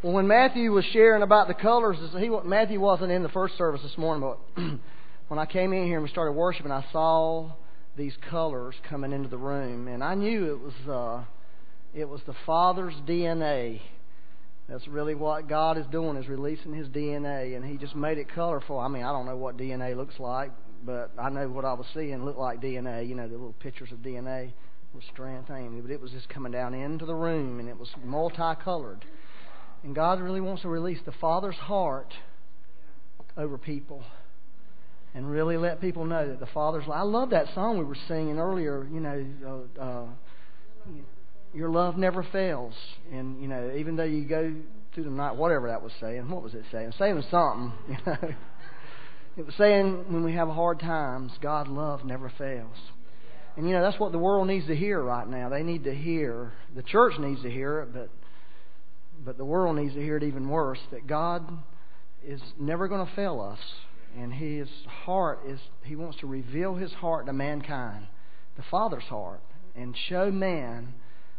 Well, when Matthew was sharing about the colors, he Matthew wasn't in the first service this morning, but when I came in here and we started worshiping, I saw these colors coming into the room, and I knew it was uh, it was the Father's DNA. That's really what God is doing is releasing His DNA, and He just made it colorful. I mean, I don't know what DNA looks like, but I know what I was seeing looked like DNA. You know, the little pictures of DNA with strand thing, but it was just coming down into the room, and it was multicolored. And God really wants to release the Father's heart over people and really let people know that the Father's. I love that song we were singing earlier. You know, uh, uh, your love never fails, and you know, even though you go through the night, whatever that was saying. What was it saying? Saying something. You know, it was saying when we have hard times, God's love never fails. And you know, that's what the world needs to hear right now. They need to hear. The church needs to hear it, but but the world needs to hear it even worse that God is never going to fail us. And his heart is, he wants to reveal his heart to mankind, the Father's heart, and show man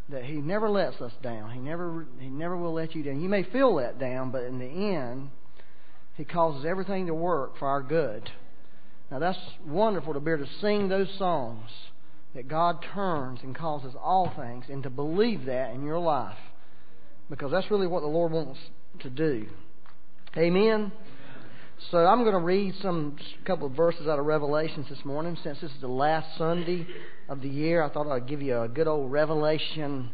that he never lets us down. He never, he never will let you down. You may feel let down, but in the end, he causes everything to work for our good. Now that's wonderful to be able to sing those songs that God turns and causes all things, and to believe that in your life because that's really what the Lord wants to do. Amen. So I'm going to read some couple of verses out of Revelations this morning. Since this is the last Sunday of the year, I thought I'd give you a good old Revelation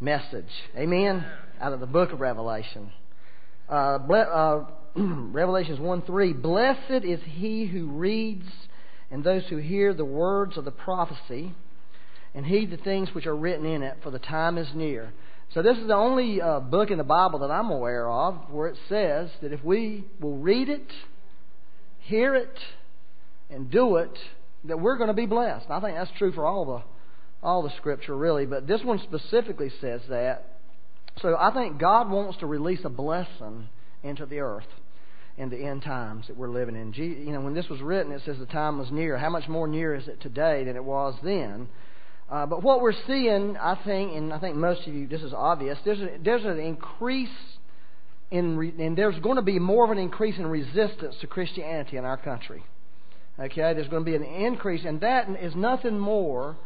message. Amen. Out of the book of Revelation. Uh, uh, Revelations 1 3. Blessed is he who reads and those who hear the words of the prophecy and heed the things which are written in it, for the time is near. So this is the only uh, book in the Bible that I'm aware of where it says that if we will read it, hear it, and do it, that we're going to be blessed. I think that's true for all the all the Scripture really, but this one specifically says that. So I think God wants to release a blessing into the earth in the end times that we're living in. You know, when this was written, it says the time was near. How much more near is it today than it was then? Uh, but what we're seeing, I think, and I think most of you, this is obvious, there's, a, there's an increase in, re, and there's going to be more of an increase in resistance to Christianity in our country. Okay, there's going to be an increase, and that is nothing more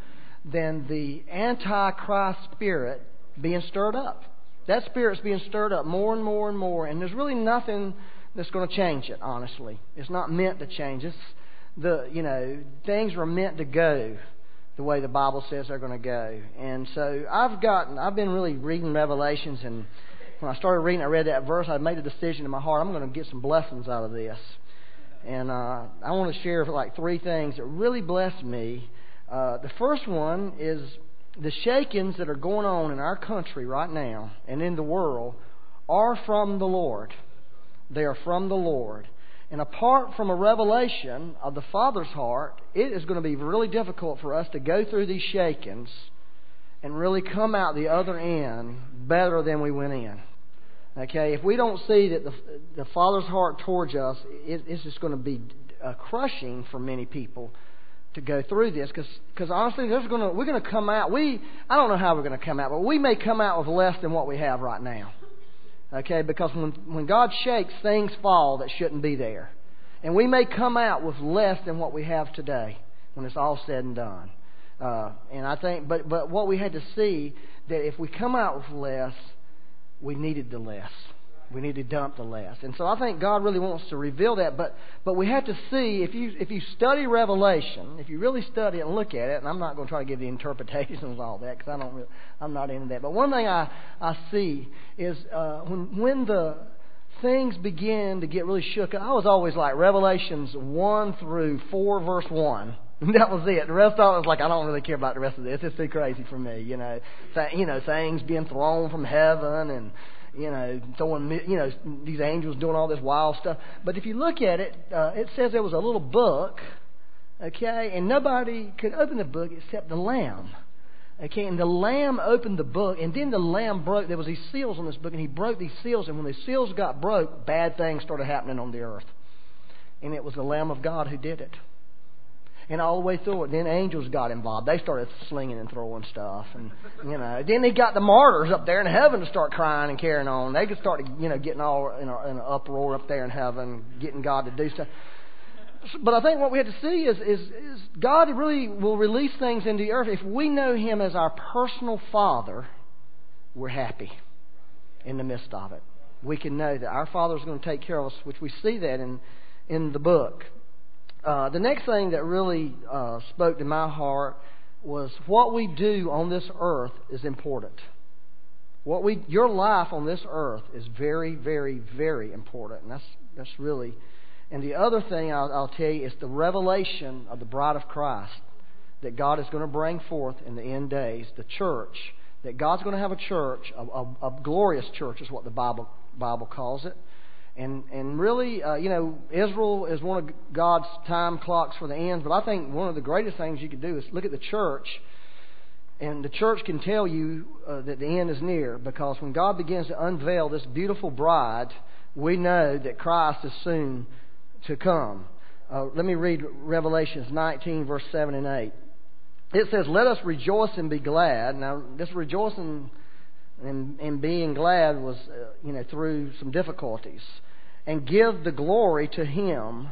than the antichrist spirit being stirred up. That spirit's being stirred up more and more and more, and there's really nothing that's going to change it. Honestly, it's not meant to change. It's the you know things were meant to go the way the Bible says they're going to go. And so I've gotten, I've been really reading Revelations, and when I started reading, I read that verse. I made a decision in my heart. I'm going to get some blessings out of this, and uh, I want to share like three things that really blessed me. Uh, the first one is the shakings that are going on in our country right now and in the world are from the Lord. They are from the Lord. And apart from a revelation of the Father's heart, it is going to be really difficult for us to go through these shakings and really come out the other end better than we went in. Okay, if we don't see that the, the Father's heart towards us, it, it's just going to be uh, crushing for many people to go through this because honestly there's to we're going to come out we I don't know how we're going to come out but we may come out with less than what we have right now Okay, because when, when God shakes, things fall that shouldn't be there. And we may come out with less than what we have today when it's all said and done. Uh, and I think, but, but what we had to see, that if we come out with less, we needed the less. We need to dump the less. And so I think God really wants to reveal that. But, but we have to see, if you, if you study Revelation, if you really study it and look at it, and I'm not going to try to give the interpretations and all that because I don't really, I'm not into that. But one thing I, I see is uh, when, when the things begin to get really shook I was always like Revelations 1 through 4, verse 1. that was it. The rest of it was like I don't really care about the rest of this. It's too crazy for me, you know. Th- you know, things being thrown from heaven and you know, throwing, you know, these angels doing all this wild stuff. But if you look at it, uh, it says there was a little book, okay, and nobody could open the book except the Lamb. Okay, and the Lamb opened the book, and then the Lamb broke. There was these seals on this book, and he broke these seals, and when the seals got broke, bad things started happening on the earth. And it was the Lamb of God who did it. And all the way through it, then angels got involved. They started slinging and throwing stuff, and you know. Then they got the martyrs up there in heaven to start crying and carrying on. They could start, you know, getting all in, a, in an uproar up there in heaven, getting God to do stuff. But I think what we have to see is, is, is God really will release things into the earth. If we know Him as our personal Father, we're happy in the midst of it. We can know that our Father is going to take care of us, which we see that in, in the book. Uh, the next thing that really uh, spoke to my heart was what we do on this earth is important. What we, your life on this earth is very, very, very important, and that's that's really. And the other thing I'll, I'll tell you is the revelation of the bride of Christ that God is going to bring forth in the end days, the church. That God's going to have a church, a, a, a glorious church is what the Bible Bible calls it. And and really, uh, you know, Israel is one of God's time clocks for the ends. But I think one of the greatest things you could do is look at the church, and the church can tell you uh, that the end is near because when God begins to unveil this beautiful bride, we know that Christ is soon to come. Uh, let me read Revelations 19, verse 7 and 8. It says, "Let us rejoice and be glad." Now, this rejoicing and, and being glad was, uh, you know, through some difficulties. And give the glory to Him,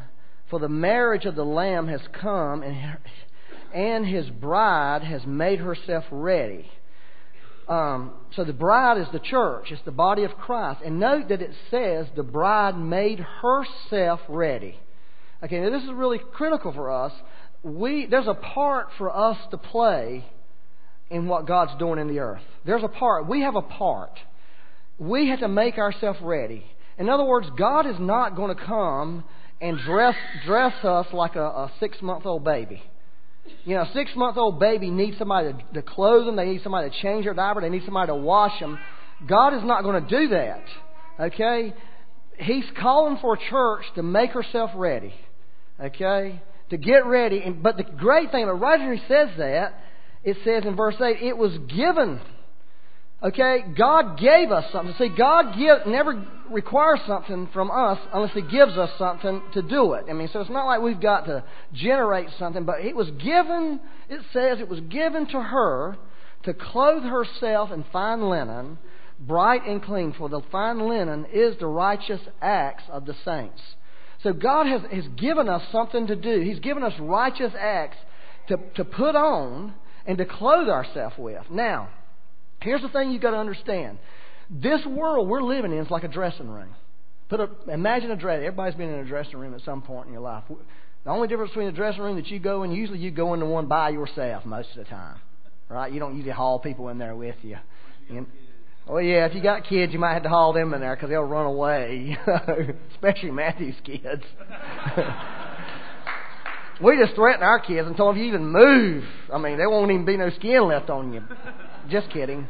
for the marriage of the Lamb has come, and, and His bride has made herself ready. Um, so the bride is the church, it's the body of Christ. And note that it says the bride made herself ready. Okay, now this is really critical for us. We, there's a part for us to play in what God's doing in the earth. There's a part. We have a part. We have to make ourselves ready. In other words, God is not going to come and dress, dress us like a, a six month old baby. You know, a six month old baby needs somebody to, to clothe them, they need somebody to change their diaper, they need somebody to wash them. God is not going to do that. Okay? He's calling for a church to make herself ready. Okay? To get ready. But the great thing, but right he says that, it says in verse 8, it was given. Okay? God gave us something. See, God give, never requires something from us unless He gives us something to do it. I mean, so it's not like we've got to generate something, but it was given, it says it was given to her to clothe herself in fine linen, bright and clean, for the fine linen is the righteous acts of the saints. So God has, has given us something to do. He's given us righteous acts to, to put on and to clothe ourselves with. Now, here's the thing you've got to understand. This world we're living in is like a dressing room. Put a, imagine a dress. Everybody's been in a dressing room at some point in your life. The only difference between a dressing room that you go in, usually you go into one by yourself most of the time. Right? You don't usually haul people in there with you. And, well, oh, yeah, if you got kids, you might have to haul them in there because they'll run away, especially Matthew's kids. We just threaten our kids and tell them if you even move, I mean, there won't even be no skin left on you. Just kidding.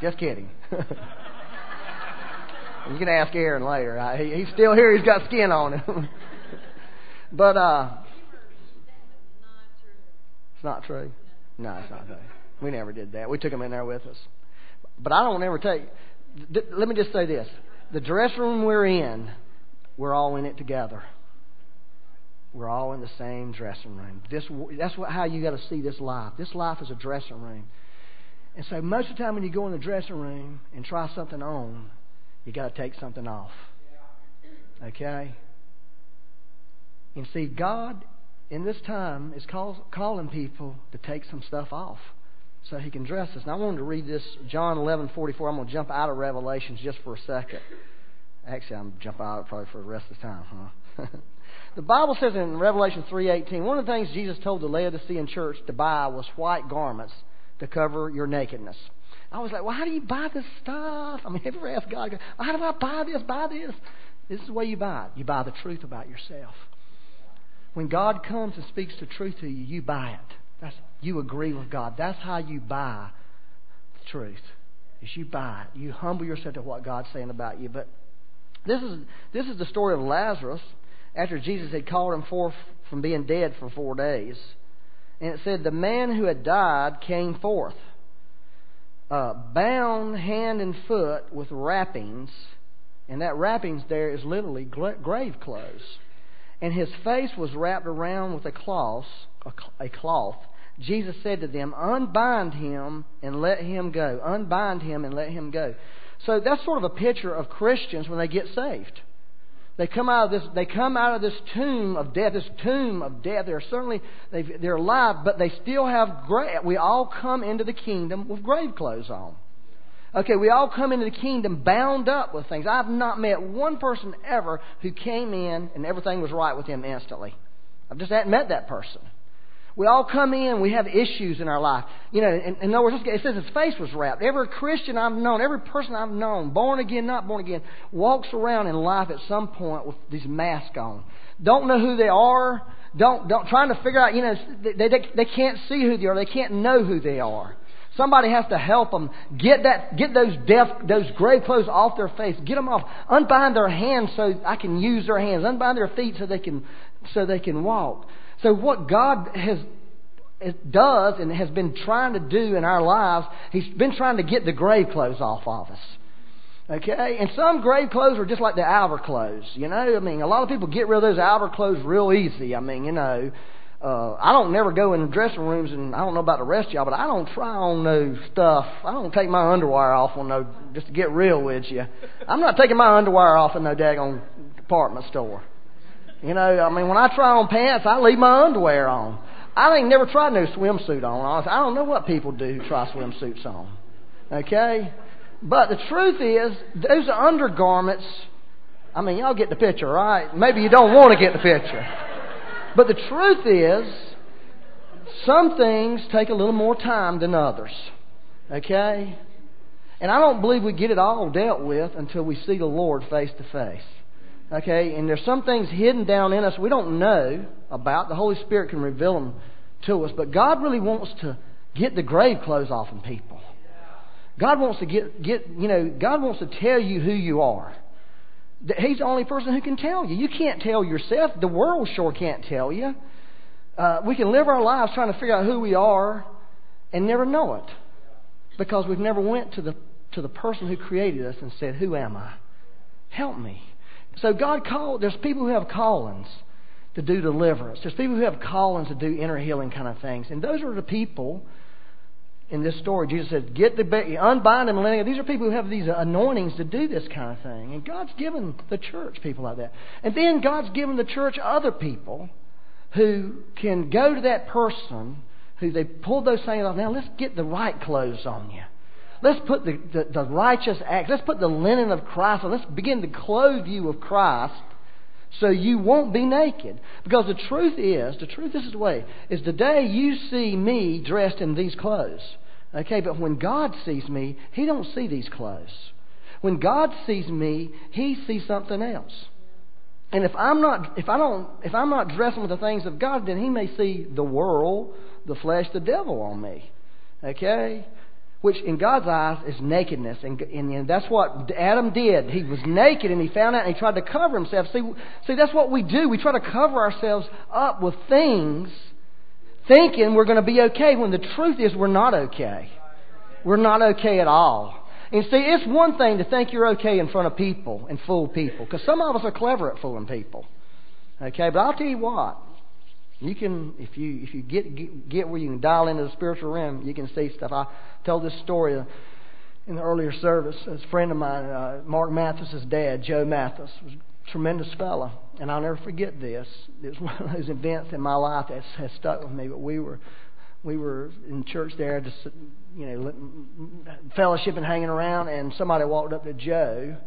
Just kidding. you can ask Aaron later. he's still here. He's got skin on him. but uh, it's not true. No, it's not true. We never did that. We took him in there with us. But I don't ever take. Let me just say this: the dress room we're in, we're all in it together. We're all in the same dressing room. This, that's what, how you got to see this life. This life is a dressing room. And so most of the time when you go in the dressing room and try something on, you got to take something off. Okay? And see, God in this time is call, calling people to take some stuff off so He can dress us. Now I wanted to read this John eleven forty four. I'm going to jump out of Revelations just for a second. Actually, I'm going to jump out probably for the rest of the time, huh? The Bible says in Revelation 3:18, one of the things Jesus told the Laodicean church to buy was white garments to cover your nakedness. I was like, well, how do you buy this stuff? I mean, have you ever asked God, how do I buy this, buy this? This is the way you buy it. You buy the truth about yourself. When God comes and speaks the truth to you, you buy it. That's, you agree with God. That's how you buy the truth. Is you buy it. You humble yourself to what God's saying about you. But this is this is the story of Lazarus after Jesus had called him forth from being dead for four days. And it said, The man who had died came forth, uh, bound hand and foot with wrappings. And that wrappings there is literally grave clothes. and his face was wrapped around with a cloth, a cloth. Jesus said to them, Unbind him and let him go. Unbind him and let him go. So that's sort of a picture of Christians when they get saved. They come out of this. They come out of this tomb of death. This tomb of death. They're certainly they they're alive, but they still have grave. We all come into the kingdom with grave clothes on. Okay, we all come into the kingdom bound up with things. I've not met one person ever who came in and everything was right with him instantly. I've just hadn't met that person. We all come in, we have issues in our life. You know, in, in other words, it says his face was wrapped. Every Christian I've known, every person I've known, born again, not born again, walks around in life at some point with these masks on. Don't know who they are. Don't, don't, trying to figure out, you know, they, they, they can't see who they are. They can't know who they are. Somebody has to help them get that, get those deaf, those gray clothes off their face. Get them off. Unbind their hands so I can use their hands. Unbind their feet so they can, so they can walk. So what God has does and has been trying to do in our lives, He's been trying to get the grave clothes off of us. Okay? And some grave clothes are just like the outer clothes. You know, I mean, a lot of people get rid of those outer clothes real easy. I mean, you know, uh, I don't never go in dressing rooms, and I don't know about the rest of y'all, but I don't try on no stuff. I don't take my underwear off on no, just to get real with you. I'm not taking my underwear off in no daggone department store. You know, I mean, when I try on pants, I leave my underwear on. I ain't never tried no swimsuit on. I don't know what people do who try swimsuits on. Okay? But the truth is, those undergarments, I mean, y'all get the picture, right? Maybe you don't want to get the picture. But the truth is, some things take a little more time than others. Okay? And I don't believe we get it all dealt with until we see the Lord face to face. Okay, and there's some things hidden down in us we don't know about. The Holy Spirit can reveal them to us, but God really wants to get the grave clothes off of people. God wants to get, get, you know, God wants to tell you who you are. He's the only person who can tell you. You can't tell yourself. The world sure can't tell you. Uh, we can live our lives trying to figure out who we are and never know it because we've never went to the to the person who created us and said, "Who am I? Help me." So God called, there's people who have callings to do deliverance. There's people who have callings to do inner healing kind of things. And those are the people in this story. Jesus said, get the unbind them let These are people who have these anointings to do this kind of thing. And God's given the church people like that. And then God's given the church other people who can go to that person who they pulled those things off. Now let's get the right clothes on you. Let's put the, the, the righteous acts. Let's put the linen of Christ on. Let's begin to clothe you with Christ so you won't be naked. Because the truth is, the truth is the way, is the day you see me dressed in these clothes. Okay, but when God sees me, He don't see these clothes. When God sees me, He sees something else. And if I'm not, if I don't, if I'm not dressing with the things of God, then He may see the world, the flesh, the devil on me. Okay? Which in God's eyes is nakedness. And, and, that's what Adam did. He was naked and he found out and he tried to cover himself. See, see, that's what we do. We try to cover ourselves up with things thinking we're going to be okay when the truth is we're not okay. We're not okay at all. And see, it's one thing to think you're okay in front of people and fool people, because some of us are clever at fooling people. Okay, but I'll tell you what, you can, if you if you get, get where you can dial into the spiritual realm, you can see stuff. I told this story in the earlier service. A friend of mine, uh, Mark Mathis's dad, Joe Mathis, was a tremendous fellow, and I'll never forget this. It was one of those events in my life that has stuck with me. But we were we were in church there, just you know, fellowship and hanging around, and somebody walked up to Joe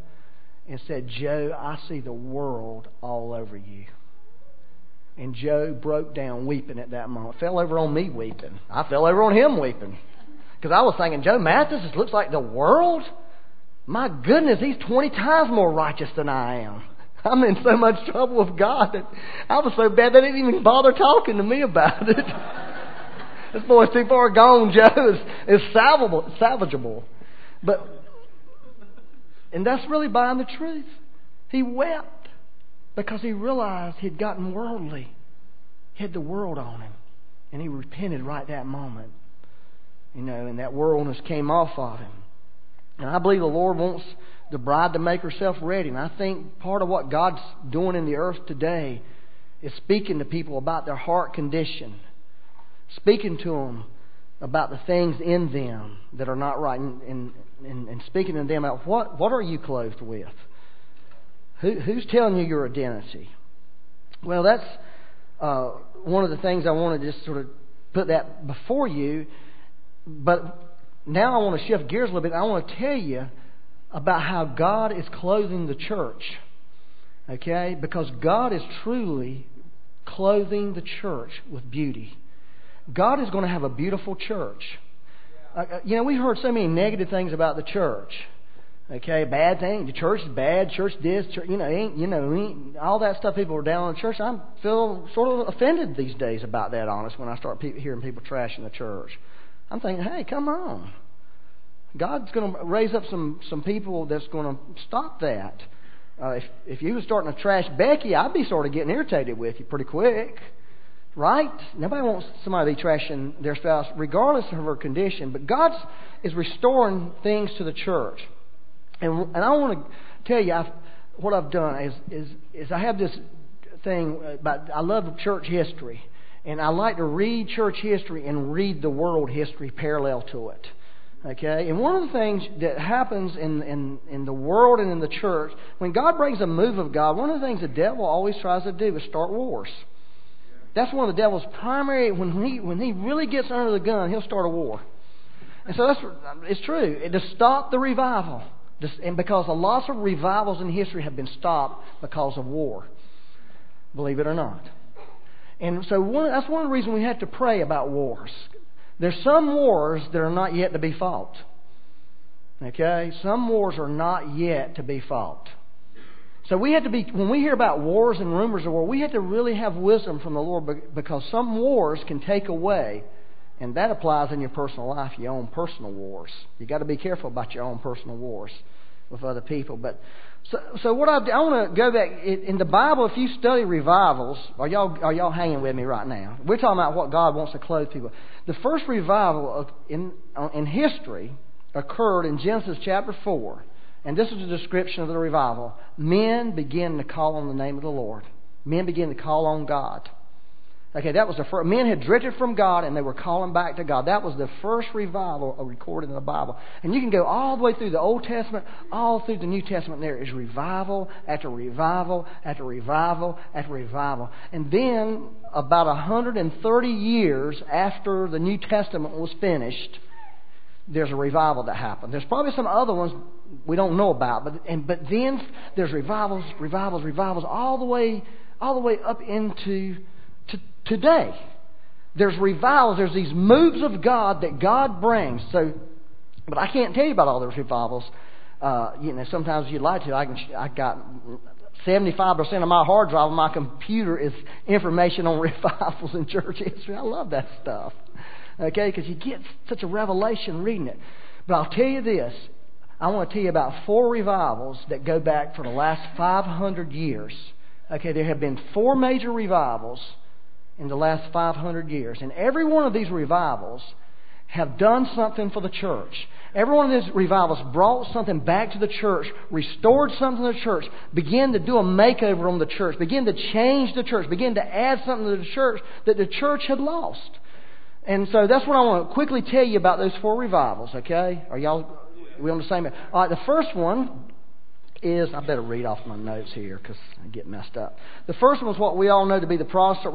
and said, "Joe, I see the world all over you." And Joe broke down weeping at that moment. Fell over on me weeping. I fell over on him weeping. Because I was thinking, Joe Mathis looks like the world? My goodness, he's 20 times more righteous than I am. I'm in so much trouble with God that I was so bad they didn't even bother talking to me about it. this boy's too far gone, Joe. Is is salvageable, salvageable. But, and that's really buying the truth. He wept because he realized he'd gotten worldly. He had the world on him. And he repented right that moment. You know, and that worldliness came off of him. And I believe the Lord wants the bride to make herself ready. And I think part of what God's doing in the earth today is speaking to people about their heart condition, speaking to them about the things in them that are not right, and, and, and speaking to them about what, what are you clothed with? Who, who's telling you your identity? Well, that's uh, one of the things I want to just sort of put that before you. But now I want to shift gears a little bit. I want to tell you about how God is clothing the church. Okay? Because God is truly clothing the church with beauty. God is going to have a beautiful church. Uh, uh, you know, we heard so many negative things about the church. Okay, bad thing. The church is bad. Church this. Church, you know, ain't you know ain't, all that stuff. People are down on the church. I feel sort of offended these days about that. Honest, when I start pe- hearing people trashing the church, I'm thinking, hey, come on. God's going to raise up some some people that's going to stop that. Uh, if if you were starting to trash Becky, I'd be sort of getting irritated with you pretty quick, right? Nobody wants somebody to be trashing their spouse, regardless of her condition. But God is restoring things to the church, and and I want to tell you I've, what I've done is is is I have this thing uh, about I love church history, and I like to read church history and read the world history parallel to it. Okay? And one of the things that happens in, in, in the world and in the church, when God brings a move of God, one of the things the devil always tries to do is start wars. That's one of the devil's primary, when he, when he really gets under the gun, he'll start a war. And so that's, it's true. To stop the revival. And because a lot of revivals in history have been stopped because of war. Believe it or not. And so one, that's one of the reasons we have to pray about wars. There's some wars that are not yet to be fought. Okay? Some wars are not yet to be fought. So we have to be, when we hear about wars and rumors of war, we have to really have wisdom from the Lord because some wars can take away, and that applies in your personal life, your own personal wars. You've got to be careful about your own personal wars with other people. But so, so what I, I want to go back in the Bible. If you study revivals, are y'all are y'all hanging with me right now? We're talking about what God wants to clothe people. The first revival in uh, in history occurred in Genesis chapter four, and this is a description of the revival. Men begin to call on the name of the Lord. Men begin to call on God. Okay, that was the first. Men had drifted from God and they were calling back to God. That was the first revival recorded in the Bible. And you can go all the way through the Old Testament, all through the New Testament. There is revival after revival after revival after revival. And then, about 130 years after the New Testament was finished, there's a revival that happened. There's probably some other ones we don't know about, but and but then there's revivals, revivals, revivals, all the way, all the way up into today. There's revivals, there's these moves of God that God brings. So, but I can't tell you about all those revivals. Uh, you know, sometimes you'd like to. I can. I got 75% of my hard drive on my computer is information on revivals in church history. I love that stuff. Okay, because you get such a revelation reading it. But I'll tell you this. I want to tell you about four revivals that go back for the last 500 years. Okay, there have been four major revivals in the last 500 years. And every one of these revivals have done something for the church. Every one of these revivals brought something back to the church, restored something to the church, began to do a makeover on the church, began to change the church, began to add something to the church that the church had lost. And so that's what I want to quickly tell you about those four revivals, okay? Are y'all we on the same? All right, the first one is, I better read off my notes here because I get messed up. The first one is what we all know to be the Protestant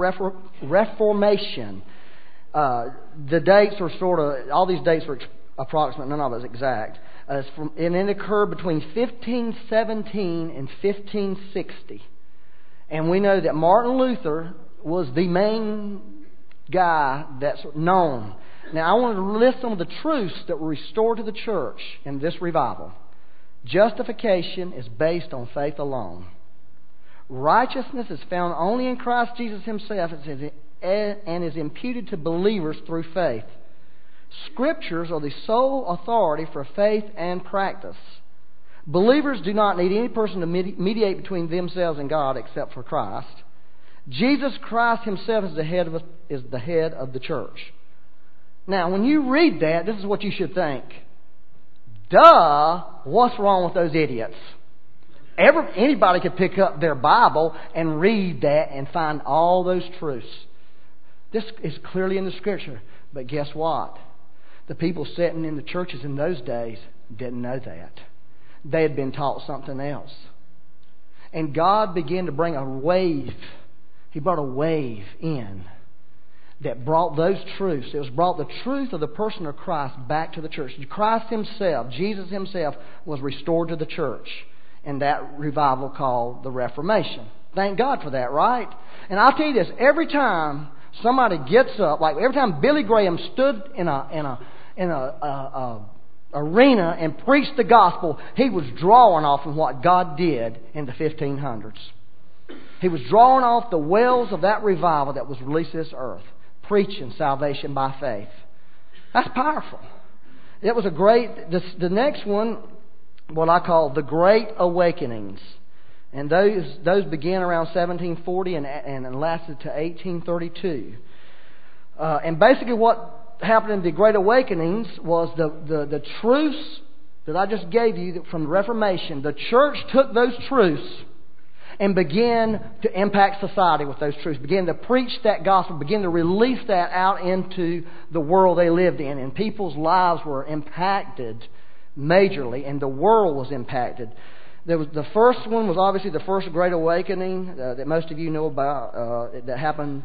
Reformation. Uh, the dates are sort of, all these dates are approximate, none of it is exact. Uh, from, and it occurred between 1517 and 1560. And we know that Martin Luther was the main guy that's known. Now, I want to list some of the truths that were restored to the church in this revival. Justification is based on faith alone. Righteousness is found only in Christ Jesus Himself and is imputed to believers through faith. Scriptures are the sole authority for faith and practice. Believers do not need any person to mediate between themselves and God except for Christ. Jesus Christ Himself is the head of, is the head of the church. Now, when you read that, this is what you should think. Duh, what's wrong with those idiots? Every, anybody could pick up their Bible and read that and find all those truths. This is clearly in the Scripture. But guess what? The people sitting in the churches in those days didn't know that. They had been taught something else. And God began to bring a wave. He brought a wave in that brought those truths. It was brought the truth of the person of Christ back to the church. Christ Himself, Jesus Himself, was restored to the church in that revival called the Reformation. Thank God for that, right? And I'll tell you this: every time somebody gets up, like every time Billy Graham stood in a in a in a, a, a arena and preached the gospel, he was drawing off from what God did in the 1500s. He was drawing off the wells of that revival that was released this earth preaching salvation by faith. That's powerful. It was a great, the, next one, what I call the Great Awakenings. And those, those began around 1740 and, and lasted to 1832. Uh, and basically, what happened in the Great Awakenings was the, the, the truths that I just gave you from the Reformation. The church took those truths and begin to impact society with those truths, begin to preach that gospel, begin to release that out into the world they lived in. And people's lives were impacted majorly, and the world was impacted. There was, the first one was obviously the first Great Awakening uh, that most of you know about, uh, that happened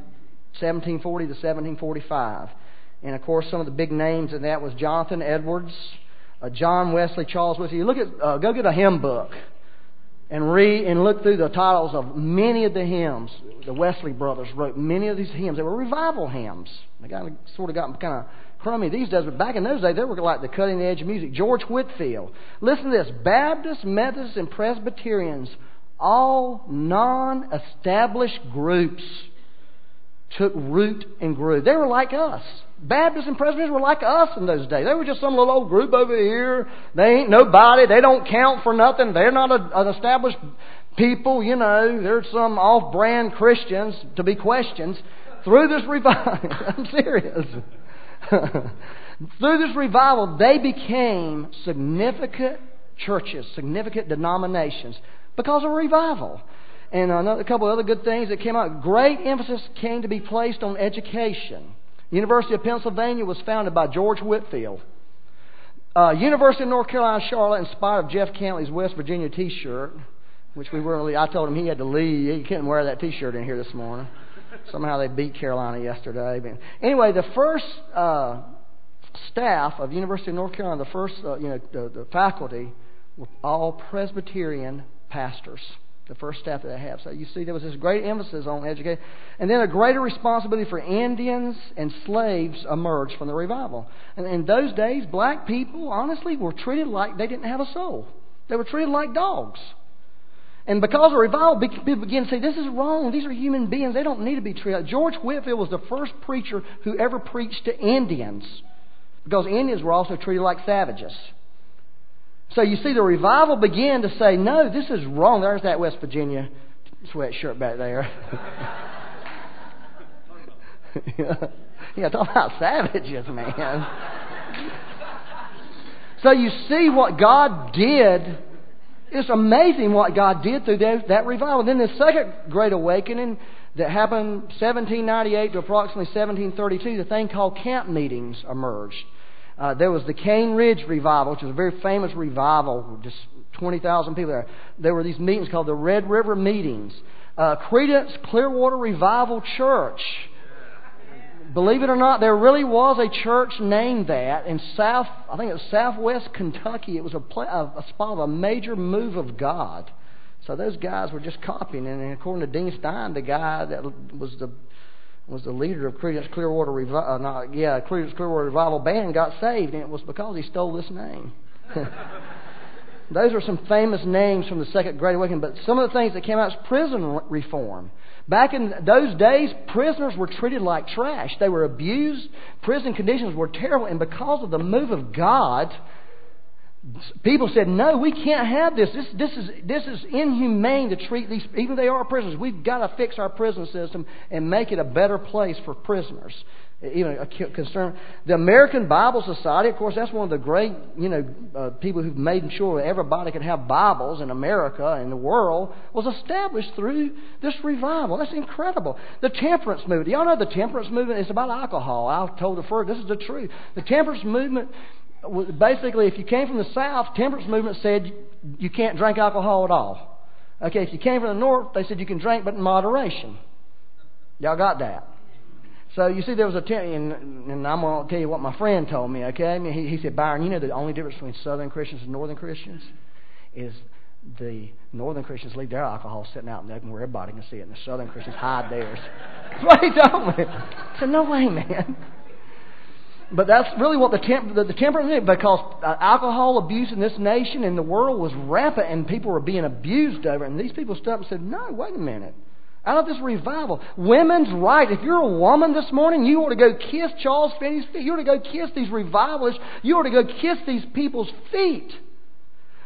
1740 to 1745. And of course, some of the big names in that was Jonathan Edwards, uh, John Wesley, Charles Wesley. You look at, uh, go get a hymn book and read and look through the titles of many of the hymns. The Wesley brothers wrote many of these hymns. They were revival hymns. They got sort of got kind of crummy these days, but back in those days, they were like the cutting edge music. George Whitefield. Listen to this: Baptists, Methodists, and Presbyterians, all non-established groups, took root and grew. They were like us. Baptists and Presbyterians were like us in those days. They were just some little old group over here. They ain't nobody. They don't count for nothing. They're not a, an established people, you know. They're some off brand Christians to be questioned. Through this revival, I'm serious. Through this revival, they became significant churches, significant denominations because of revival. And another, a couple of other good things that came out. Great emphasis came to be placed on education. University of Pennsylvania was founded by George Whitefield. Uh, University of North Carolina, Charlotte, in spite of Jeff Cantley's West Virginia T-shirt, which we really, I told him he had to leave. He couldn't wear that T-shirt in here this morning. Somehow they beat Carolina yesterday. But anyway, the first uh, staff of University of North Carolina, the first, uh, you know, the, the faculty, were all Presbyterian pastors the first staff that they have. So you see, there was this great emphasis on education. And then a greater responsibility for Indians and slaves emerged from the revival. And in those days, black people, honestly, were treated like they didn't have a soul. They were treated like dogs. And because of revival, people began to say, this is wrong. These are human beings. They don't need to be treated. George Whitefield was the first preacher who ever preached to Indians. Because Indians were also treated like savages. So you see, the revival began to say, no, this is wrong. There's that West Virginia sweatshirt back there. yeah. talk about savages, man. so you see what God did. It's amazing what God did through that, that revival. Then the second great awakening that happened 1798 to approximately 1732, the thing called camp meetings emerged. Uh, there was the Cane Ridge Revival, which was a very famous revival, just 20,000 people there. There were these meetings called the Red River Meetings. Uh, Creedence Clearwater Revival Church. Believe it or not, there really was a church named that in South, I think it was Southwest Kentucky. It was a, a, a spot of a major move of God. So those guys were just copying. And according to Dean Stein, the guy that was the was the leader of Creedence Clearwater Revival, uh, not, yeah, Creedence Clearwater Revival Band got saved, and it was because he stole this name. Those are some famous names from the Second Great Awakening, but some of the things that came out is prison reform. Back in those days, prisoners were treated like trash. They were abused. Prison conditions were terrible, and because of the move of God, People said, no, we can't have this. This, this, is, this is inhumane to treat these, even they are prisoners. We've got to fix our prison system and make it a better place for prisoners. even a concern. The American Bible Society, of course, that's one of the great, you know, uh, people who've made sure everybody could have Bibles in America and the world, was established through this revival. That's incredible. The temperance movement. Y'all know the temperance movement is about alcohol. I told the first, this is the truth. The temperance movement, basically, if you came from the South, temperance movement said you can't drink alcohol at all. Okay, if you came from the North, they said you can drink, but in moderation. Y'all got that? So you see, there was a ten, and, and I'm to tell you what my friend told me. Okay, I mean, he, he said, Byron, you know the only difference between Southern Christians and Northern Christians is the Northern Christians leave their alcohol sitting out in the open where everybody can see it, and the Southern Christians hide theirs. That's what he told me. I no way, man. But that's really what the, temp- the, the temperance is because uh, alcohol abuse in this nation and the world was rampant and people were being abused over it. And these people stood up and said, no, wait a minute out of this revival. Women's right. If you're a woman this morning, you ought to go kiss Charles Finney's feet. You ought to go kiss these revivalists. You ought to go kiss these people's feet.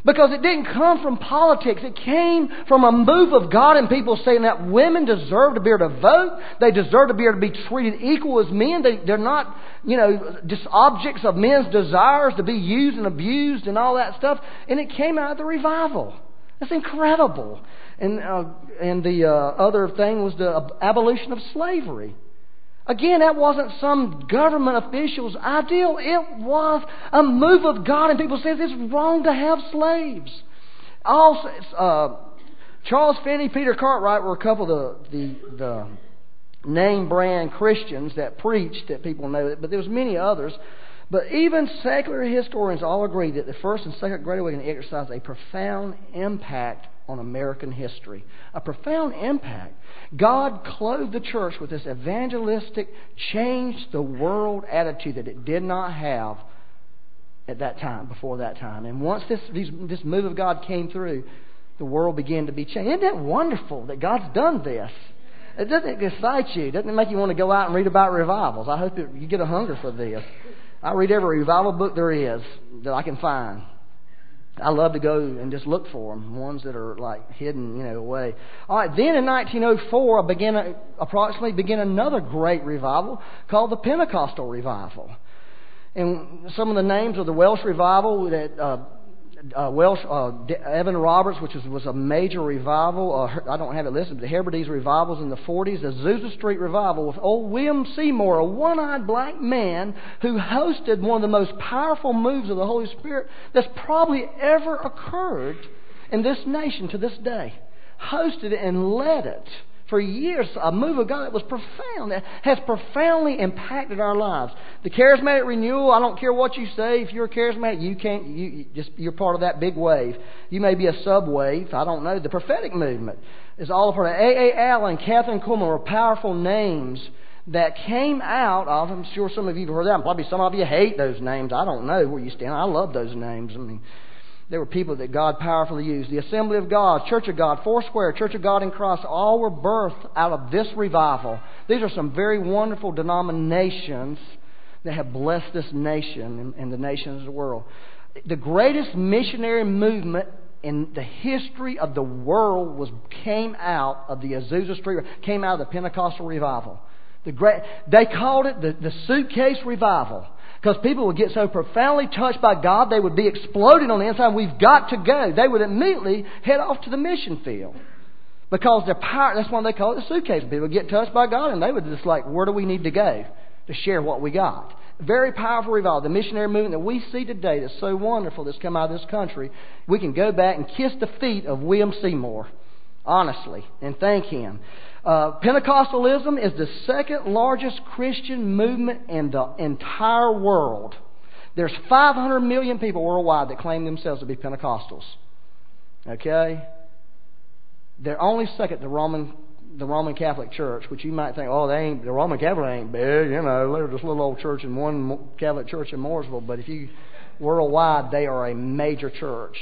Because it didn't come from politics. It came from a move of God and people saying that women deserve to be able to vote. They deserve to be able to be treated equal as men. They, they're not, you know, just objects of men's desires to be used and abused and all that stuff. And it came out of the revival. That's incredible. And, uh, and the uh, other thing was the abolition of slavery. Again, that wasn't some government official's ideal. It was a move of God, and people said it's wrong to have slaves. Uh, Charles Finney, Peter Cartwright were a couple of the, the, the name brand Christians that preached that people know it, but there was many others. But even secular historians all agree that the first and second Great Awakening exercised a profound impact on American history. A profound impact. God clothed the church with this evangelistic, change the world attitude that it did not have at that time, before that time. And once this, this move of God came through, the world began to be changed. Isn't that wonderful that God's done this? It doesn't excite you. Doesn't it make you want to go out and read about revivals. I hope you get a hunger for this. I read every revival book there is that I can find. I love to go and just look for them, ones that are like hidden, you know, away. All right, then in 1904, I began approximately began another great revival called the Pentecostal revival. And some of the names of the Welsh revival that uh, uh, Welsh, uh, Evan Roberts, which was, was a major revival. Uh, I don't have it listed, but the Hebrides revivals in the 40s, the Azusa Street revival with old William Seymour, a one eyed black man who hosted one of the most powerful moves of the Holy Spirit that's probably ever occurred in this nation to this day. Hosted it and led it for years, a move of God that was profound, that has profoundly impacted our lives. The charismatic renewal, I don't care what you say, if you're a charismatic, you can't, you, just, you're part of that big wave. You may be a subwave, I don't know. The prophetic movement is all part of A. A. Allen, Kathryn Kuhlman were powerful names that came out of, I'm sure some of you have heard that, probably some of you hate those names. I don't know where you stand. I love those names. I mean, there were people that God powerfully used. The Assembly of God, Church of God, Foursquare, Church of God in Christ, all were birthed out of this revival. These are some very wonderful denominations that have blessed this nation and the nations of the world. The greatest missionary movement in the history of the world was came out of the Azusa Street, came out of the Pentecostal revival. The great, they called it the, the suitcase revival. Because people would get so profoundly touched by God, they would be exploding on the inside. We've got to go. They would immediately head off to the mission field. Because their power, that's why they call it the suitcase. People would get touched by God and they would just like, where do we need to go to share what we got? Very powerful revival. The missionary movement that we see today that's so wonderful that's come out of this country, we can go back and kiss the feet of William Seymour, honestly, and thank him. Uh, Pentecostalism is the second largest Christian movement in the entire world. There's 500 million people worldwide that claim themselves to be Pentecostals. Okay? They're only second to Roman the Roman Catholic Church, which you might think, oh, they ain't the Roman Catholic ain't big, you know, they're just a little old church in one Catholic church in Mooresville. But if you worldwide, they are a major church,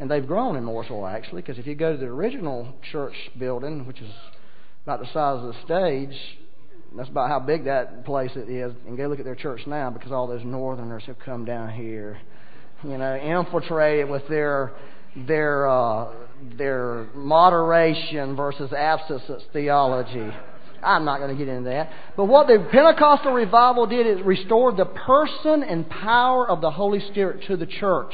and they've grown in Mooresville actually, because if you go to the original church building, which is about the size of the stage. That's about how big that place it is. And go look at their church now because all those northerners have come down here, you know, infiltrated with their their uh, their moderation versus abstinence theology. I'm not going to get into that. But what the Pentecostal revival did is restored the person and power of the Holy Spirit to the church.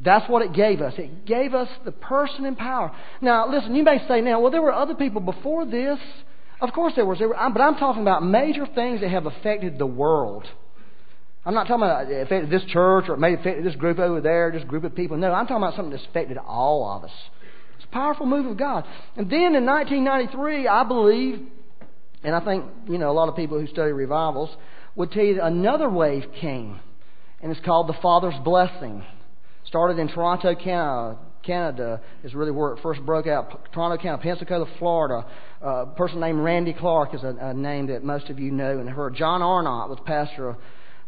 That's what it gave us. It gave us the person and power. Now, listen, you may say now, well, there were other people before this. Of course there was. There were, but I'm talking about major things that have affected the world. I'm not talking about it affected this church or it may affect this group over there, this group of people. No, I'm talking about something that's affected all of us. It's a powerful move of God. And then in 1993, I believe, and I think you know a lot of people who study revivals would tell you that another wave came, and it's called the Father's Blessing. Started in Toronto, Canada. Canada is really where it first broke out. Toronto, Canada, Pensacola, Florida. Uh, a person named Randy Clark is a, a, name that most of you know and heard. John Arnott was pastor of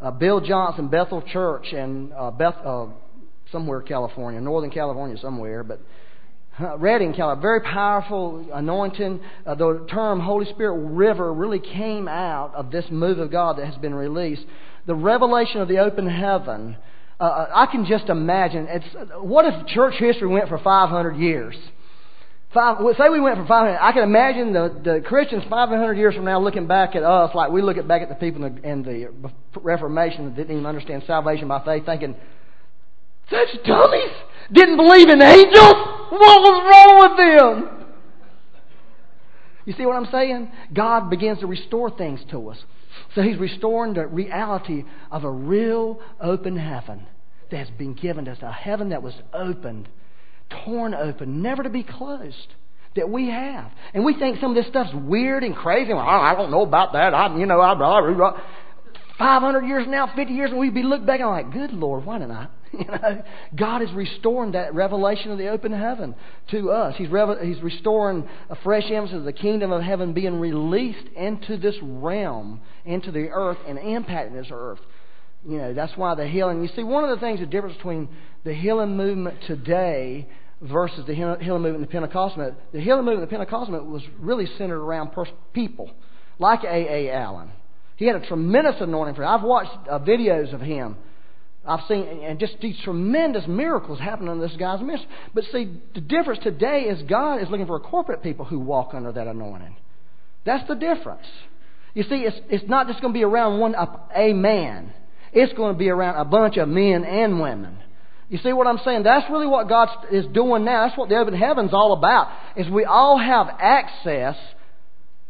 uh, Bill Johnson Bethel Church in uh, Beth, uh, somewhere California, Northern California somewhere, but Redding, California. Very powerful anointing. Uh, the term Holy Spirit River really came out of this move of God that has been released. The revelation of the open heaven uh, uh, I can just imagine. It's, what if church history went for 500 years? Five, say we went for 500. I can imagine the, the Christians 500 years from now looking back at us like we look at back at the people in the, in the Reformation that didn't even understand salvation by faith, thinking, such dummies didn't believe in angels. What was wrong with them? You see what I'm saying? God begins to restore things to us. So he's restoring the reality of a real open heaven that has been given us, a heaven that was opened, torn open, never to be closed. That we have, and we think some of this stuff's weird and crazy. Well, I don't know about that. I, you know, I, I, I, 500 years now, 50 years, and we'd be looking back and like, good Lord, why didn't I? You know, God is restoring that revelation of the open heaven to us. He's, revel- he's restoring a fresh emphasis of the kingdom of heaven being released into this realm, into the earth, and impacting this earth. You know, that's why the healing. You see, one of the things, the difference between the healing movement today versus the healing movement in the Pentecostal movement, the healing movement in the Pentecostal movement was really centered around pers- people, like A. A. Allen. He had a tremendous anointing for it. I've watched uh, videos of him I've seen, and just these tremendous miracles happening in this guy's midst. But see, the difference today is God is looking for corporate people who walk under that anointing. That's the difference. You see, it's, it's not just going to be around one a, a man. It's going to be around a bunch of men and women. You see what I'm saying? That's really what God is doing now. That's what the open heaven's all about. Is we all have access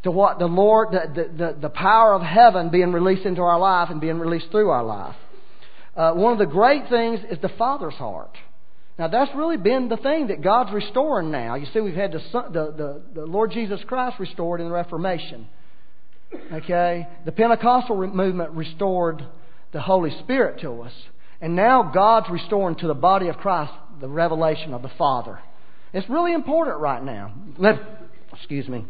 to what the Lord, the, the, the, the power of heaven being released into our life and being released through our life uh, one of the great things is the Father's heart. Now, that's really been the thing that God's restoring now. You see, we've had the, the, the, the Lord Jesus Christ restored in the Reformation. Okay? The Pentecostal movement restored the Holy Spirit to us. And now God's restoring to the body of Christ the revelation of the Father. It's really important right now. Let, excuse me.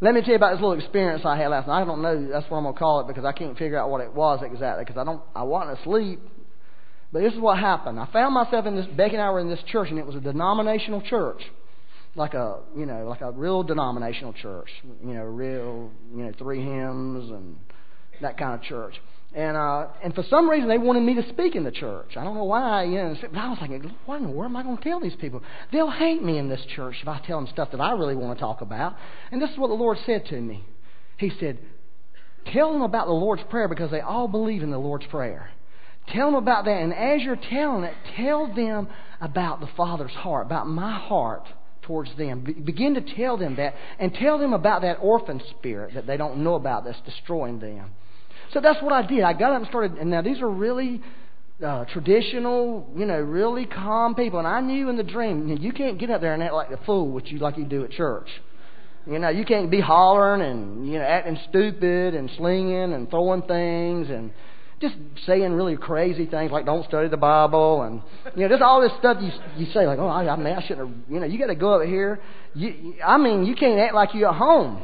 Let me tell you about this little experience I had last night. I don't know. That's what I'm going to call it because I can't figure out what it was exactly because I don't. I wasn't asleep but this is what happened. I found myself in this, Becky and I were in this church, and it was a denominational church. Like a, you know, like a real denominational church. You know, real, you know, three hymns and that kind of church. And uh, and for some reason they wanted me to speak in the church. I don't know why. You know, but I was thinking, what in the world am I going to tell these people? They'll hate me in this church if I tell them stuff that I really want to talk about. And this is what the Lord said to me. He said, "Tell them about the Lord's prayer because they all believe in the Lord's prayer." Tell them about that. And as you're telling it, tell them about the Father's heart, about my heart towards them. Be- begin to tell them that. And tell them about that orphan spirit that they don't know about that's destroying them. So that's what I did. I got up and started. And now these are really uh, traditional, you know, really calm people. And I knew in the dream, you can't get up there and act like a fool, which you like you do at church. You know, you can't be hollering and you know acting stupid and slinging and throwing things and just saying really crazy things like don't study the Bible and you know just all this stuff you you say like oh I, I mean I shouldn't have you know you got to go over here. You, I mean you can't act like you're at home.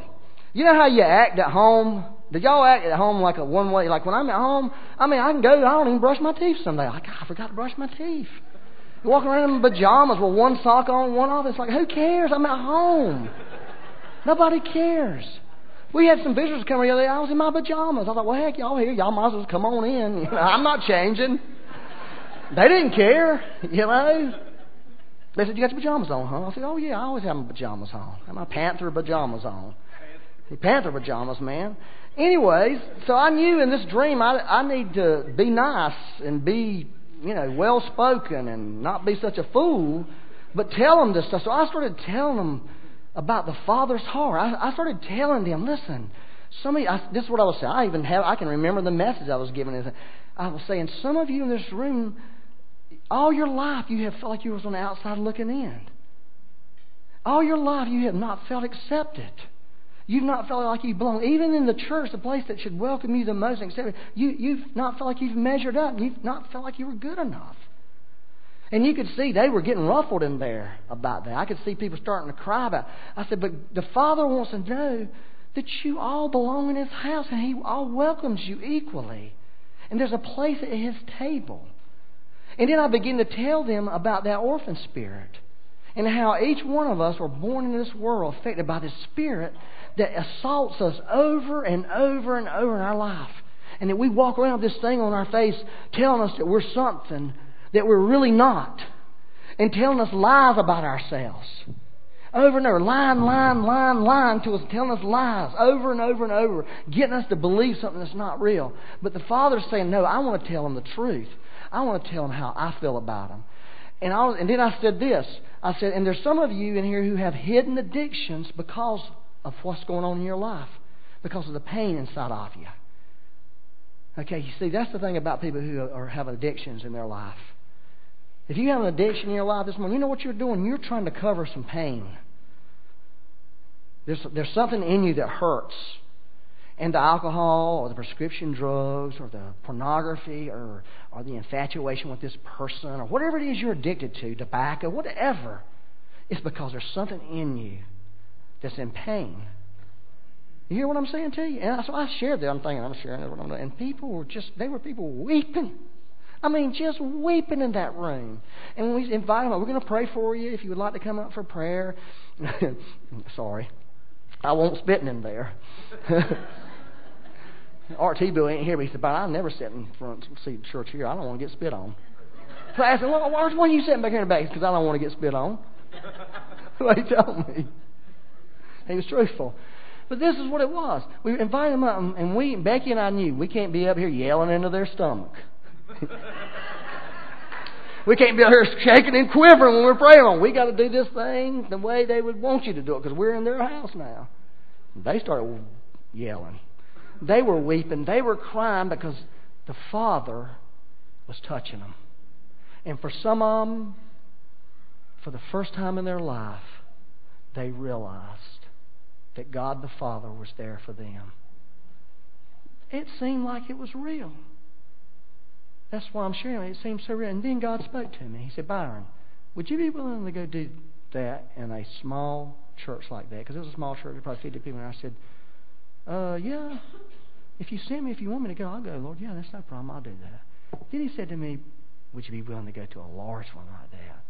You know how you act at home? Did y'all act at home like a one way? Like when I'm at home, I mean I can go. I don't even brush my teeth someday. Like I forgot to brush my teeth. Walking around in pajamas with one sock on, one off. It's like who cares? I'm at home. Nobody cares. We had some visitors come the other day. I was in my pajamas. I thought, well, heck, y'all here. Y'all might as well come on in. You know, I'm not changing. They didn't care, you know. They said, you got your pajamas on, huh? I said, oh, yeah, I always have my pajamas on. I have my Panther pajamas on. Panther pajamas, man. Anyways, so I knew in this dream I, I need to be nice and be, you know, well spoken and not be such a fool, but tell them this stuff. So I started telling them about the Father's heart. I, I started telling them, listen, some of you, I, this is what I was saying. I even have, I can remember the message I was giving. I was saying, some of you in this room, all your life you have felt like you was on the outside looking in. All your life you have not felt accepted. You've not felt like you belong. Even in the church, the place that should welcome you the most and accept you, you've not felt like you've measured up. You've not felt like you were good enough. And you could see they were getting ruffled in there about that. I could see people starting to cry about it. I said, but the Father wants to know that you all belong in His house and He all welcomes you equally. And there's a place at His table. And then I begin to tell them about that orphan spirit and how each one of us were born into this world affected by this spirit that assaults us over and over and over in our life. And that we walk around this thing on our face telling us that we're something that we're really not. And telling us lies about ourselves. Over and over, lying, lying, lying, lying to us, telling us lies over and over and over, getting us to believe something that's not real. But the Father's saying, No, I want to tell them the truth. I want to tell them how I feel about them. And, I, and then I said this I said, And there's some of you in here who have hidden addictions because of what's going on in your life, because of the pain inside of you. Okay, you see, that's the thing about people who are, have addictions in their life. If you have an addiction in your life this morning, you know what you're doing? You're trying to cover some pain. There's, there's something in you that hurts. And the alcohol or the prescription drugs or the pornography or, or the infatuation with this person or whatever it is you're addicted to, tobacco, whatever, it's because there's something in you that's in pain. You hear what I'm saying to you? And I so I shared that. I'm thinking I'm sharing what I'm. And people were just, they were people weeping. I mean, just weeping in that room. And we invite them, we're going to pray for you if you would like to come up for prayer. Sorry. I won't spit in there. RT Bill ain't here, but he said, but I never sit in front seat church here. I don't want to get spit on. So I asked him, well, why are you sitting back here in the back? Because I don't want to get spit on. what he told me. He was truthful. But this is what it was. We invited them up, and we, Becky and I knew we can't be up here yelling into their stomach. we can't be out here shaking and quivering when we're praying on. We got to do this thing the way they would want you to do it because we're in their house now. They started yelling. They were weeping. They were crying because the Father was touching them. And for some of them, for the first time in their life, they realized that God the Father was there for them. It seemed like it was real. That's why I'm sharing it. It seems so real. And then God spoke to me. He said, Byron, would you be willing to go do that in a small church like that? Because it was a small church, probably 50 people. And I said, uh, yeah. If you send me, if you want me to go, I'll go, Lord. Yeah, that's no problem. I'll do that. Then he said to me, would you be willing to go to a large one like that?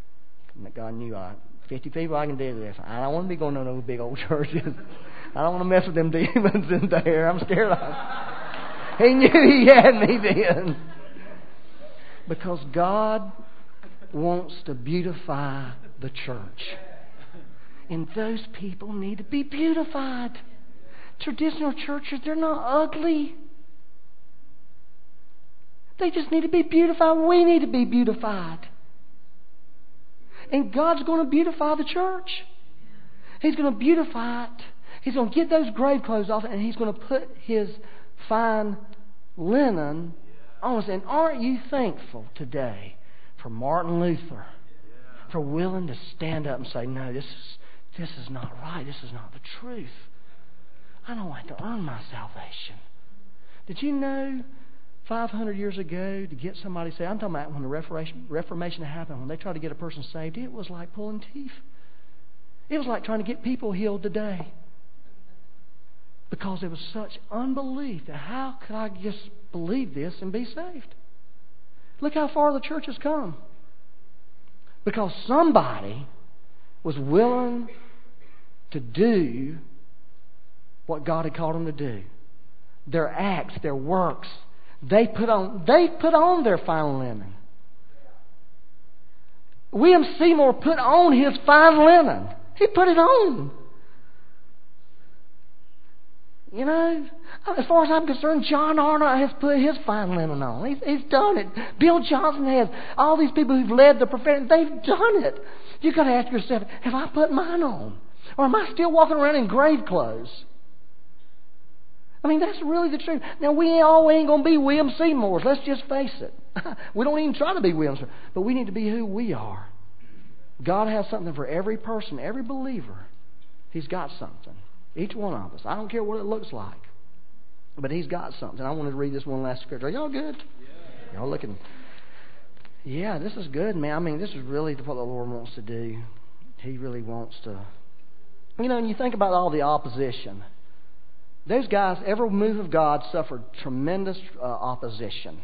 And God knew I, 50 people, I can do this. I don't want to be going to those big old churches. I don't want to mess with them demons in there. I'm scared of them. He knew he had me then. Because God wants to beautify the church. And those people need to be beautified. Traditional churches, they're not ugly. They just need to be beautified. We need to be beautified. And God's going to beautify the church. He's going to beautify it. He's going to get those grave clothes off and He's going to put His fine linen on. And aren't you thankful today for Martin Luther for willing to stand up and say, no, this is, this is not right. This is not the truth. I don't have to earn my salvation. Did you know 500 years ago to get somebody saved? I'm talking about when the Reformation, Reformation happened, when they tried to get a person saved, it was like pulling teeth. It was like trying to get people healed today. Because there was such unbelief that how could I just believe this and be saved? Look how far the church has come. Because somebody was willing to do what God had called them to do. Their acts, their works, they put on they put on their fine linen. William Seymour put on his fine linen. He put it on. You know, as far as I'm concerned, John Arnott has put his fine linen on. He's, he's done it. Bill Johnson has. All these people who've led the prophetic, they've done it. You've got to ask yourself, have I put mine on? Or am I still walking around in grave clothes? I mean, that's really the truth. Now, we all ain't going to be William Seymours. Let's just face it. we don't even try to be William Seymour. But we need to be who we are. God has something for every person, every believer. He's got something. Each one of us. I don't care what it looks like. But He's got something. I wanted to read this one last scripture. Are y'all good? Yeah. Y'all looking. Yeah, this is good, man. I mean, this is really what the Lord wants to do. He really wants to. You know, and you think about all the opposition. Those guys, every move of God suffered tremendous uh, opposition.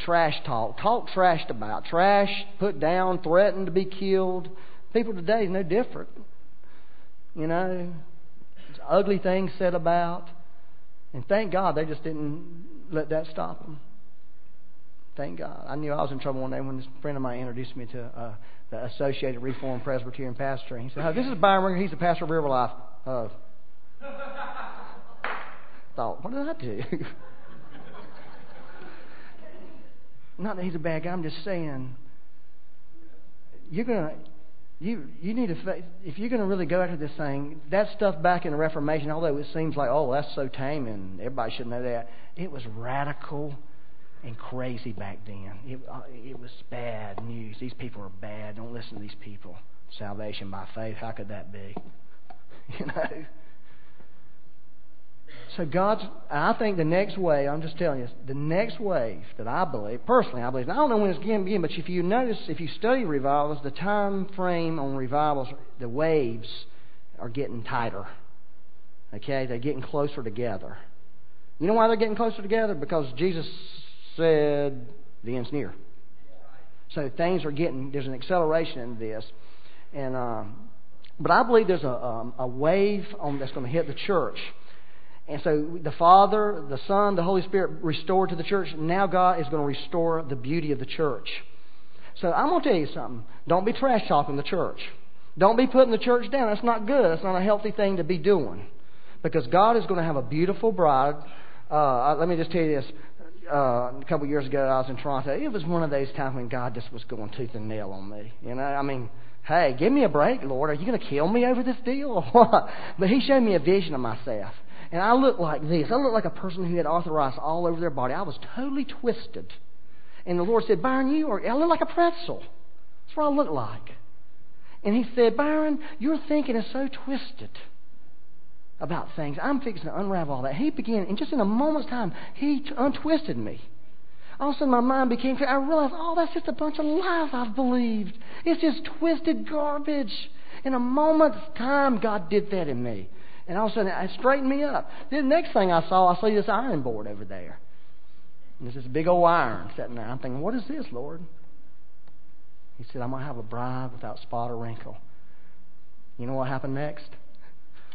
Trash talk, talk trashed about, trash put down, threatened to be killed. People today no different. You know, ugly things said about. And thank God they just didn't let that stop them. Thank God. I knew I was in trouble one day when this friend of mine introduced me to uh, the Associated Reformed Presbyterian Pastor. He said, oh, This is Byron Ringer. He's the pastor of River Life. Oh. Thought, what did I do? Not that he's a bad guy. I'm just saying, you're gonna, you you need to if you're going to really go after this thing. That stuff back in the Reformation, although it seems like oh that's so tame and everybody should know that, it was radical and crazy back then. It, uh, it was bad news. These people are bad. Don't listen to these people. Salvation by faith. How could that be? You know. So God's, I think the next way, I'm just telling you, the next wave that I believe, personally I believe, I don't know when it's going to begin, but if you notice, if you study revivals, the time frame on revivals, the waves are getting tighter. Okay? They're getting closer together. You know why they're getting closer together? Because Jesus said the end's near. So things are getting, there's an acceleration in this. And, um, but I believe there's a, um, a wave on, that's going to hit the church. And so the Father, the Son, the Holy Spirit restored to the church. Now God is going to restore the beauty of the church. So I'm going to tell you something. Don't be trash talking the church. Don't be putting the church down. That's not good. That's not a healthy thing to be doing. Because God is going to have a beautiful bride. Uh, let me just tell you this uh, a couple of years ago, I was in Toronto. It was one of those times when God just was going tooth and nail on me. You know, I mean, hey, give me a break, Lord. Are you going to kill me over this deal or what? But He showed me a vision of myself. And I looked like this. I looked like a person who had arthritis all over their body. I was totally twisted. And the Lord said, Byron, you are, I look like a pretzel. That's what I look like. And He said, Byron, your thinking is so twisted about things. I'm fixing to unravel all that. He began, and just in a moment's time, he untwisted me. All of a sudden, my mind became clear. I realized, oh, that's just a bunch of lies I've believed. It's just twisted garbage. In a moment's time, God did that in me. And all of a sudden, it straightened me up. Then the next thing I saw, I see this iron board over there. And there's this big old iron sitting there. I'm thinking, what is this, Lord? He said, I'm going to have a bride without spot or wrinkle. You know what happened next?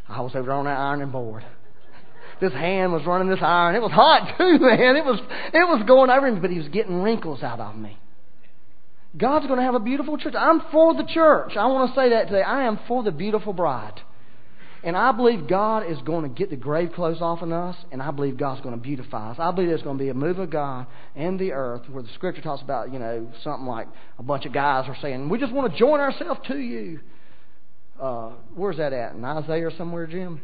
I was over on that ironing board. This hand was running this iron. It was hot too, man. It was it was going over me, but he was getting wrinkles out of me. God's going to have a beautiful church. I'm for the church. I want to say that today. I am for the beautiful bride. And I believe God is going to get the grave clothes off of us, and I believe God's going to beautify us. I believe there's going to be a move of God in the earth where the scripture talks about, you know, something like a bunch of guys are saying, We just want to join ourselves to you. Uh, where's that at? In Isaiah or somewhere, Jim?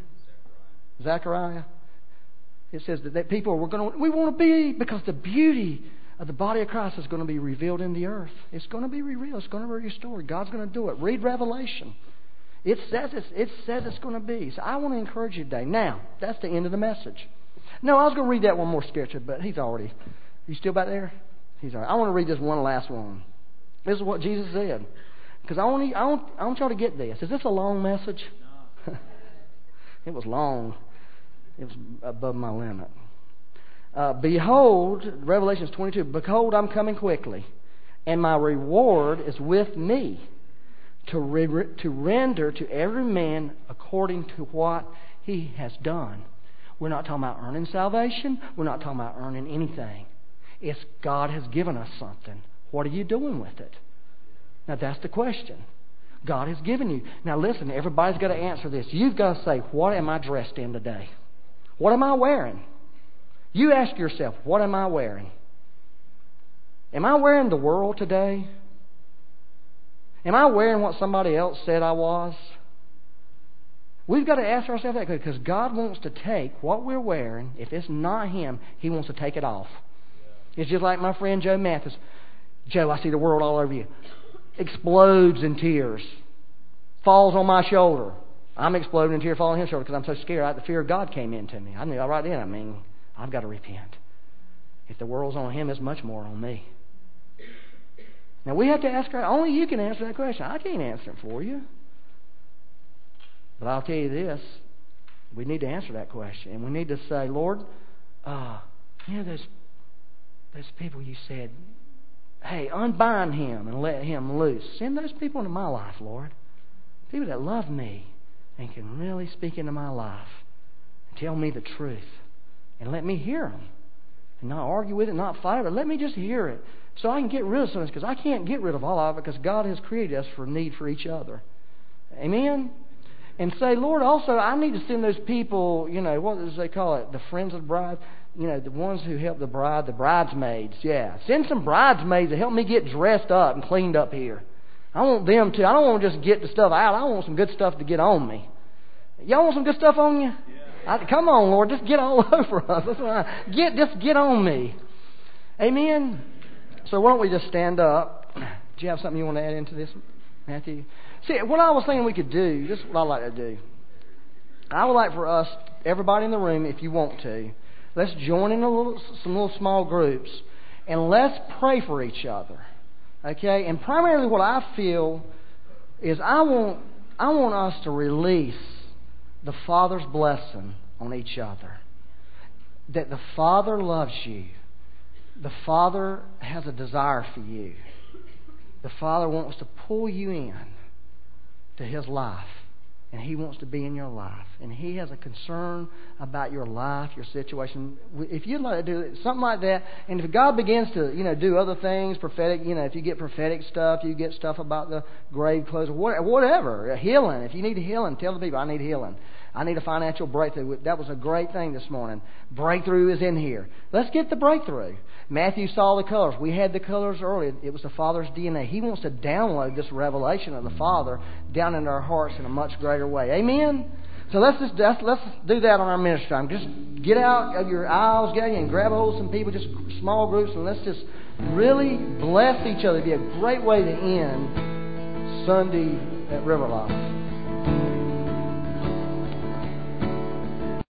Zechariah. It says that, that people we're going to, we want to be because the beauty of the body of Christ is going to be revealed in the earth. It's going to be revealed. It's going to be restored. God's going to do it. Read Revelation. It says it's, it says it's going to be. So I want to encourage you today. Now, that's the end of the message. No, I was going to read that one more scripture, but he's already. You still back there? He's all right. I want to read this one last one. This is what Jesus said. Because I want, I, want, I want y'all to get this. Is this a long message? It was long. It was above my limit. Uh, behold, Revelations 22, behold, I'm coming quickly, and my reward is with me to, re- to render to every man according to what he has done. We're not talking about earning salvation. We're not talking about earning anything. It's God has given us something. What are you doing with it? Now that's the question. God has given you. Now listen, everybody's got to answer this. You've got to say, what am I dressed in today? What am I wearing? You ask yourself, what am I wearing? Am I wearing the world today? Am I wearing what somebody else said I was? We've got to ask ourselves that because God wants to take what we're wearing. If it's not Him, He wants to take it off. It's just like my friend Joe Mathis. Joe, I see the world all over you. Explodes in tears. Falls on my shoulder. I'm exploding in tears, falling on his shoulder because I'm so scared. I, The fear of God came into me. I knew right then, I mean, I've got to repent. If the world's on him, it's much more on me. Now we have to ask her. Only you can answer that question. I can't answer it for you. But I'll tell you this: we need to answer that question, and we need to say, Lord, uh, you know those those people you said, hey, unbind him and let him loose. Send those people into my life, Lord. People that love me and can really speak into my life and tell me the truth and let me hear them and not argue with it, not fight it. Let me just hear it so I can get rid of some of this because I can't get rid of all of it because God has created us for need for each other. Amen? And say, Lord, also, I need to send those people, you know, what does they call it? The friends of the bride? You know, the ones who help the bride, the bridesmaids. Yeah. Send some bridesmaids to help me get dressed up and cleaned up here. I want them to. I don't want to just get the stuff out. I want some good stuff to get on me. Y'all want some good stuff on you? I, come on, Lord, just get all over us. That's what I, get, just get on me. Amen. So why don't we just stand up? Do you have something you want to add into this, Matthew? See, what I was thinking we could do. This is what I like to do. I would like for us, everybody in the room, if you want to, let's join in a little, some little small groups, and let's pray for each other. Okay? And primarily, what I feel is I want I want us to release the Father's blessing on each other. That the Father loves you. The Father has a desire for you. The Father wants to pull you in to His life. And He wants to be in your life. And He has a concern about your life, your situation. If you'd like to do something like that, and if God begins to, you know, do other things, prophetic, you know, if you get prophetic stuff, you get stuff about the grave clothes, whatever, healing. If you need healing, tell the people, I need healing. I need a financial breakthrough. That was a great thing this morning. Breakthrough is in here. Let's get the breakthrough. Matthew saw the colors. We had the colors earlier. It was the Father's DNA. He wants to download this revelation of the Father down into our hearts in a much greater way. Amen? So let's just let's, let's do that on our ministry time. Just get out of your aisles, get and grab hold of some people, just small groups, and let's just really bless each other. It'd be a great way to end Sunday at River Life.